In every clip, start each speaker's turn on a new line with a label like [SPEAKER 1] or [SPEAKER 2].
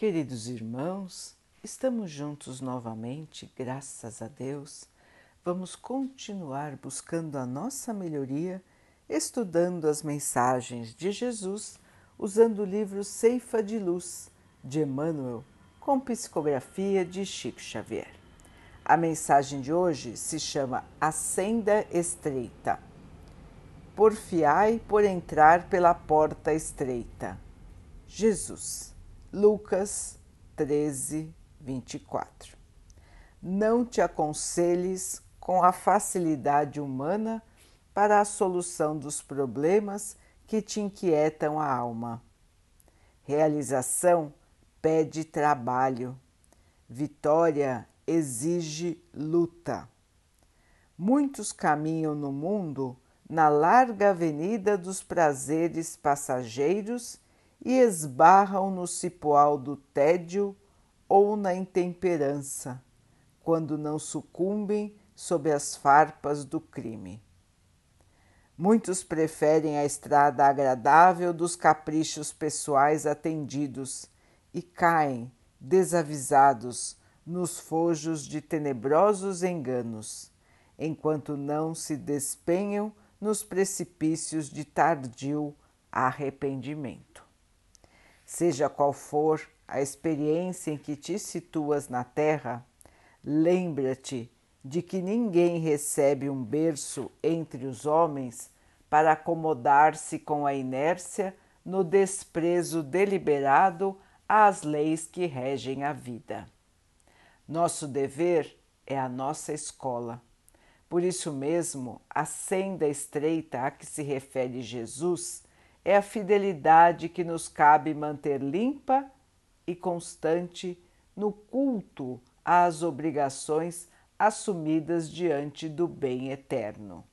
[SPEAKER 1] Queridos irmãos, estamos juntos novamente, graças a Deus. Vamos continuar buscando a nossa melhoria, estudando as mensagens de Jesus, usando o livro Ceifa de Luz de Emmanuel, com psicografia de Chico Xavier. A mensagem de hoje se chama A Senda Estreita. Porfiai por entrar pela porta estreita. Jesus. Lucas 13, 24. Não te aconselhes com a facilidade humana para a solução dos problemas que te inquietam a alma. Realização pede trabalho. Vitória exige luta. Muitos caminham no mundo na larga avenida dos prazeres passageiros e esbarram no cipoal do tédio ou na intemperança, quando não sucumbem sob as farpas do crime. Muitos preferem a estrada agradável dos caprichos pessoais atendidos e caem, desavisados, nos fojos de tenebrosos enganos, enquanto não se despenham nos precipícios de tardio arrependimento. Seja qual for a experiência em que te situas na Terra, lembra-te de que ninguém recebe um berço entre os homens para acomodar-se com a inércia no desprezo deliberado às leis que regem a vida. Nosso dever é a nossa escola. Por isso mesmo, a senda estreita a que se refere Jesus é a fidelidade que nos cabe manter limpa e constante no culto às obrigações assumidas diante do bem eterno.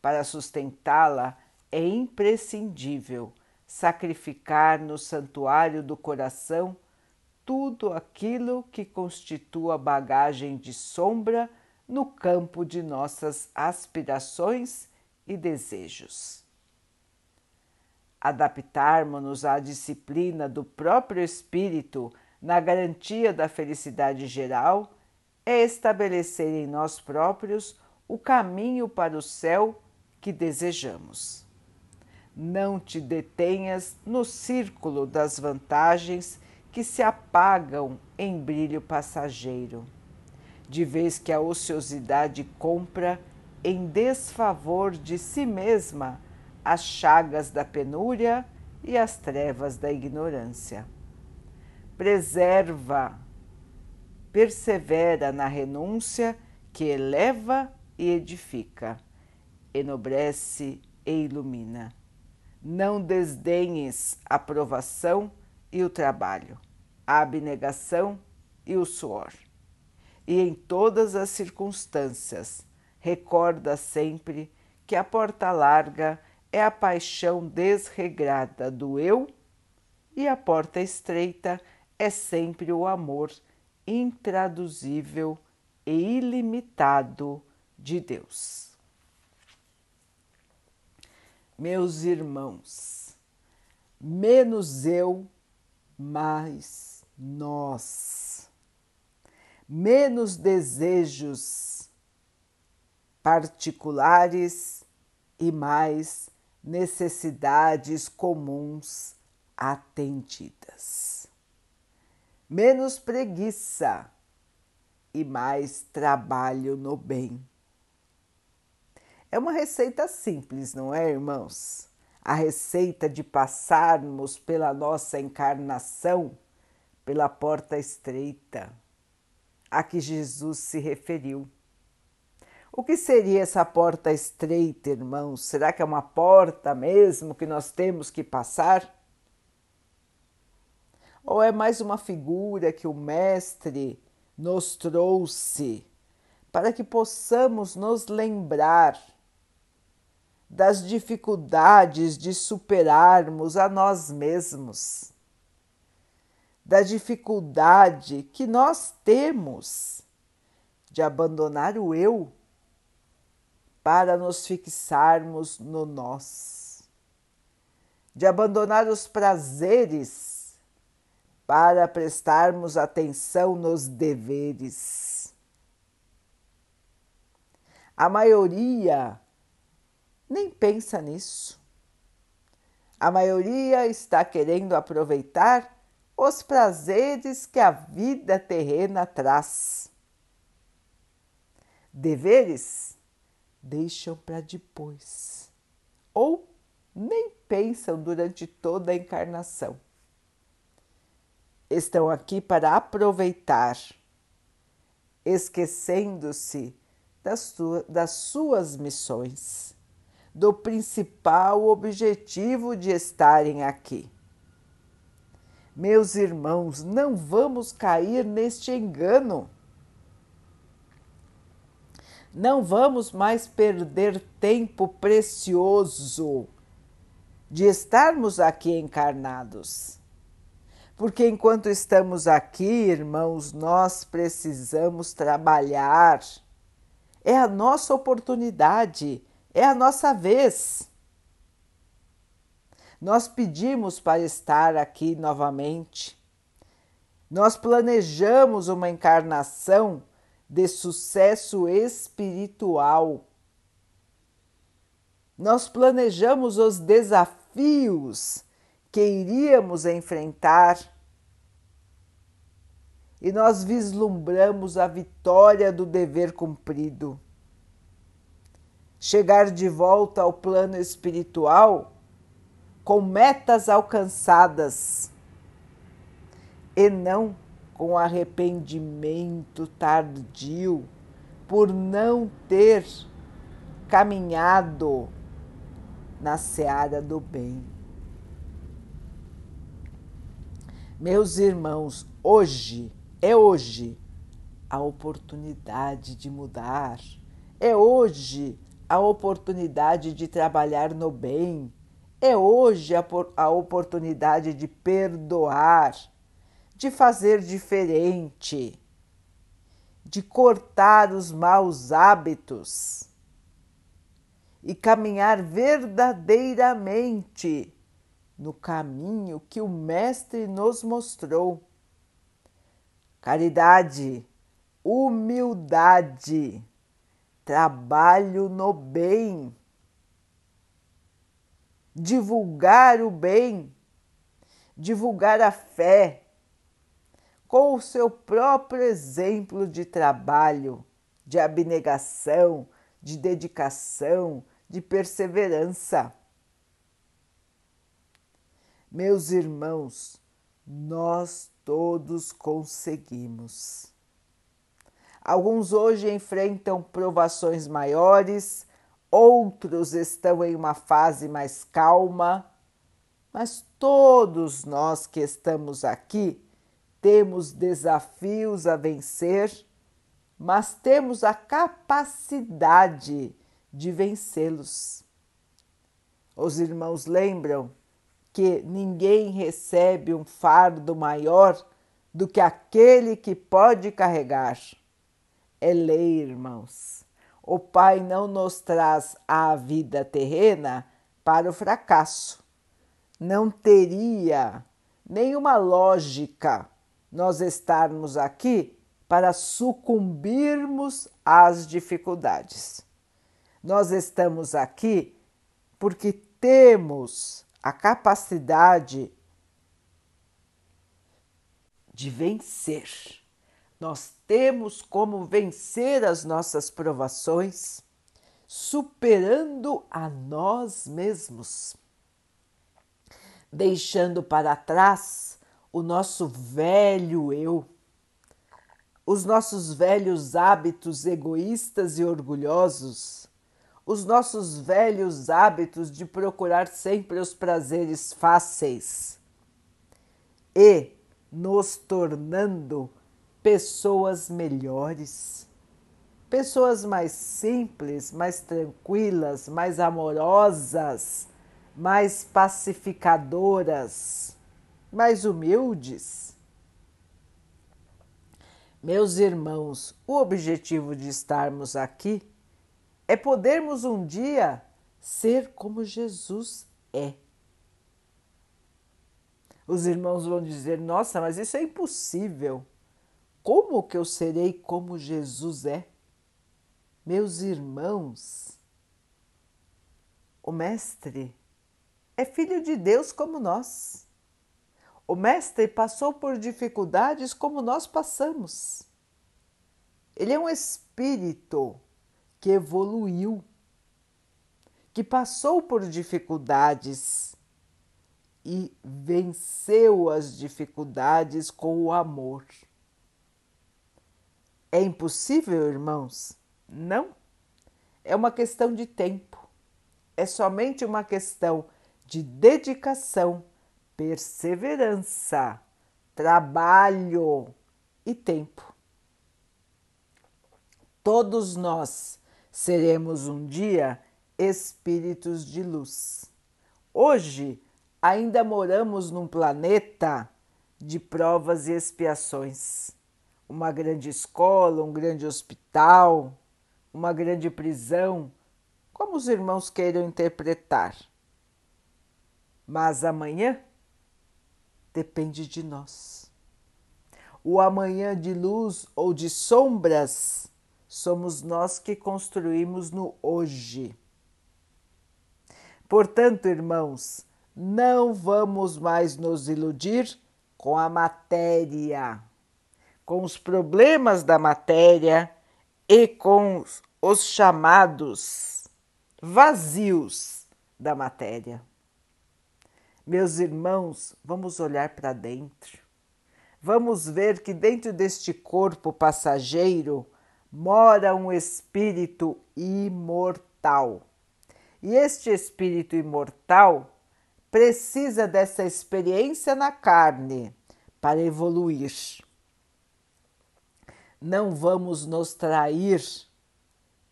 [SPEAKER 1] Para sustentá-la, é imprescindível sacrificar no santuário do coração tudo aquilo que constitua bagagem de sombra no campo de nossas aspirações e desejos adaptarmos-nos à disciplina do próprio espírito na garantia da felicidade geral é estabelecer em nós próprios o caminho para o céu que desejamos. Não te detenhas no círculo das vantagens que se apagam em brilho passageiro, de vez que a ociosidade compra em desfavor de si mesma as chagas da penúria e as trevas da ignorância. Preserva, persevera na renúncia que eleva e edifica, enobrece e ilumina. Não desdenhes a provação e o trabalho, a abnegação e o suor. E em todas as circunstâncias, recorda sempre que a porta larga é a paixão desregrada do eu e a porta estreita é sempre o amor intraduzível e ilimitado de Deus. Meus irmãos, menos eu, mais nós. Menos desejos particulares e mais necessidades comuns atendidas. Menos preguiça e mais trabalho no bem. É uma receita simples, não é, irmãos? A receita de passarmos pela nossa encarnação pela porta estreita a que Jesus se referiu o que seria essa porta estreita, irmãos? Será que é uma porta mesmo que nós temos que passar? Ou é mais uma figura que o Mestre nos trouxe para que possamos nos lembrar das dificuldades de superarmos a nós mesmos, da dificuldade que nós temos de abandonar o eu para nos fixarmos no nós, de abandonar os prazeres para prestarmos atenção nos deveres. A maioria nem pensa nisso. A maioria está querendo aproveitar os prazeres que a vida terrena traz. Deveres deixam para depois, ou nem pensam durante toda a encarnação. Estão aqui para aproveitar, esquecendo-se das, das suas missões, do principal objetivo de estarem aqui. Meus irmãos, não vamos cair neste engano. Não vamos mais perder tempo precioso de estarmos aqui encarnados. Porque enquanto estamos aqui, irmãos, nós precisamos trabalhar. É a nossa oportunidade, é a nossa vez. Nós pedimos para estar aqui novamente. Nós planejamos uma encarnação de sucesso espiritual. Nós planejamos os desafios que iríamos enfrentar. E nós vislumbramos a vitória do dever cumprido. Chegar de volta ao plano espiritual com metas alcançadas. E não com arrependimento tardio por não ter caminhado na seara do bem. Meus irmãos, hoje é hoje a oportunidade de mudar, é hoje a oportunidade de trabalhar no bem, é hoje a, a oportunidade de perdoar, de fazer diferente, de cortar os maus hábitos e caminhar verdadeiramente no caminho que o Mestre nos mostrou. Caridade, humildade, trabalho no bem, divulgar o bem, divulgar a fé, com o seu próprio exemplo de trabalho, de abnegação, de dedicação, de perseverança. Meus irmãos, nós todos conseguimos. Alguns hoje enfrentam provações maiores, outros estão em uma fase mais calma, mas todos nós que estamos aqui temos desafios a vencer, mas temos a capacidade de vencê-los. Os irmãos lembram que ninguém recebe um fardo maior do que aquele que pode carregar. É lei, irmãos. O Pai não nos traz a vida terrena para o fracasso. Não teria nenhuma lógica nós estarmos aqui para sucumbirmos às dificuldades. Nós estamos aqui porque temos a capacidade de vencer. Nós temos como vencer as nossas provações, superando a nós mesmos, deixando para trás o nosso velho eu, os nossos velhos hábitos egoístas e orgulhosos os nossos velhos hábitos de procurar sempre os prazeres fáceis e nos tornando pessoas melhores, pessoas mais simples, mais tranquilas, mais amorosas, mais pacificadoras, mais humildes. Meus irmãos, o objetivo de estarmos aqui é podermos um dia ser como Jesus é. Os irmãos vão dizer: Nossa, mas isso é impossível. Como que eu serei como Jesus é? Meus irmãos, o Mestre é filho de Deus como nós. O Mestre passou por dificuldades como nós passamos. Ele é um espírito que evoluiu, que passou por dificuldades e venceu as dificuldades com o amor. É impossível, irmãos? Não. É uma questão de tempo. É somente uma questão de dedicação, perseverança, trabalho e tempo. Todos nós seremos um dia espíritos de luz. Hoje ainda moramos num planeta de provas e expiações. Uma grande escola, um grande hospital, uma grande prisão, como os irmãos queiram interpretar. Mas amanhã depende de nós. O amanhã de luz ou de sombras somos nós que construímos no hoje. Portanto, irmãos, não vamos mais nos iludir com a matéria, com os problemas da matéria e com os chamados vazios da matéria. Meus irmãos, vamos olhar para dentro. Vamos ver que dentro deste corpo passageiro mora um espírito imortal. E este espírito imortal precisa dessa experiência na carne para evoluir. Não vamos nos trair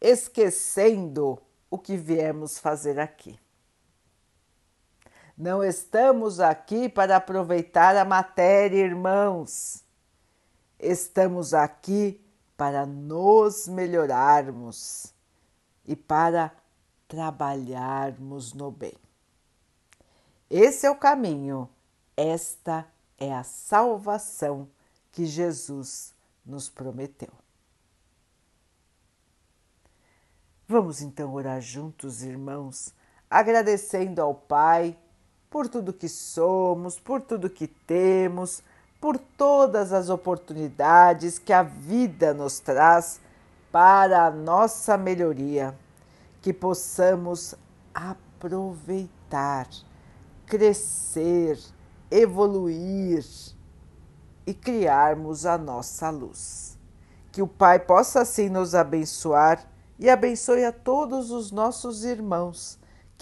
[SPEAKER 1] esquecendo o que viemos fazer aqui. Não estamos aqui para aproveitar a matéria, irmãos. Estamos aqui para nos melhorarmos e para trabalharmos no bem. Esse é o caminho, esta é a salvação que Jesus nos prometeu. Vamos então orar juntos, irmãos, agradecendo ao Pai por tudo que somos, por tudo que temos, por todas as oportunidades que a vida nos traz para a nossa melhoria, que possamos aproveitar, crescer, evoluir e criarmos a nossa luz. Que o Pai possa assim nos abençoar e abençoe a todos os nossos irmãos